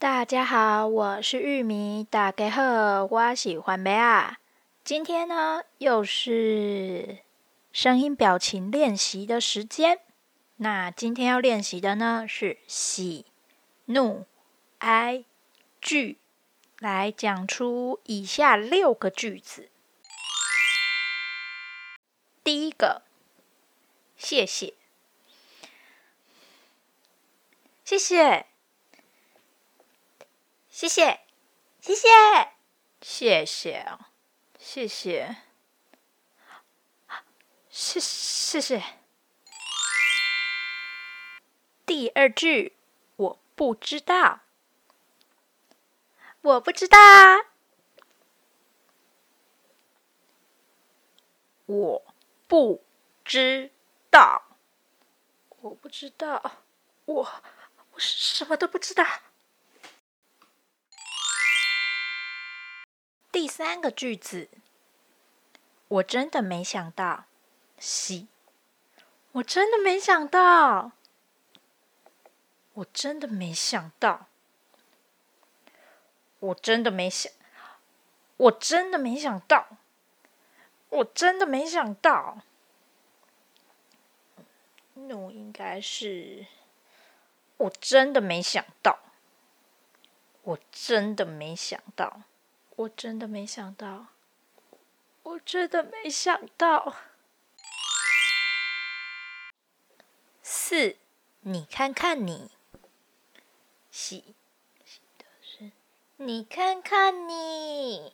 大家好，我是玉米，大家好，我喜欢贝啊。今天呢，又是声音表情练习的时间。那今天要练习的呢是喜、怒、哀、惧，来讲出以下六个句子。第一个，谢谢，谢谢。谢谢，谢谢，谢谢。啊，谢谢，谢谢谢。第二句，我不知道，我不知道啊，我不知道，我不知道，我我什么都不知道。第三个句子，我真的没想到，喜，我真的没想到，我真的没想到，我真的没想，我真的没想到，我真的没想到，怒应该是，我真的没想到，我真的没想到。我真的没想到，我真的没想到。四，你看看你，喜，喜的是，你看看你，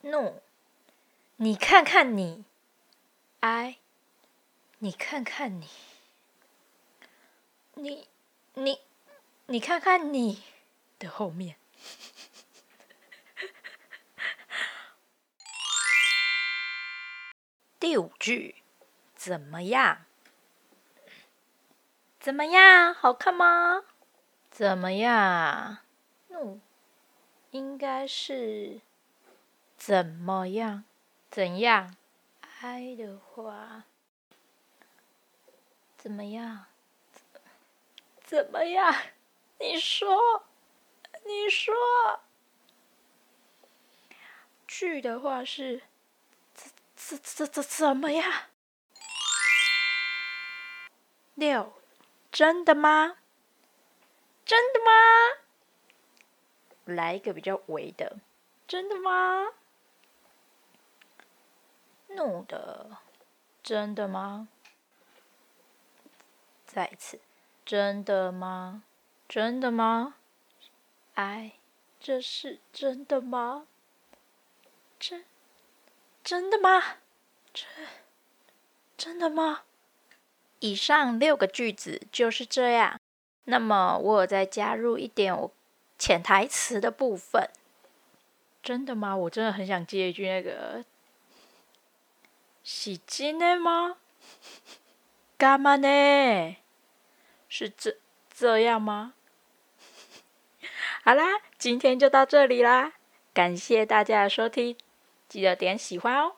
怒，你看看你，哀，你看看你，你，你，你看看你的后面。第五句，怎么样？怎么样？好看吗？怎么样？怒，应该是怎么样？怎样？哀的话，怎么样？怎么样？你说，你说。句的话是。怎怎怎怎么样？六，真的吗？真的吗？来一个比较围的，真的吗？怒的，真的吗？再一次，真的吗？真的吗？哎，这是真的吗？真。真的吗？真真的吗？以上六个句子就是这样。那么我有再加入一点我潜台词的部分。真的吗？我真的很想接一句那个“是真的吗？干嘛呢？是这这样吗？”好啦，今天就到这里啦，感谢大家的收听。记得点喜欢哦。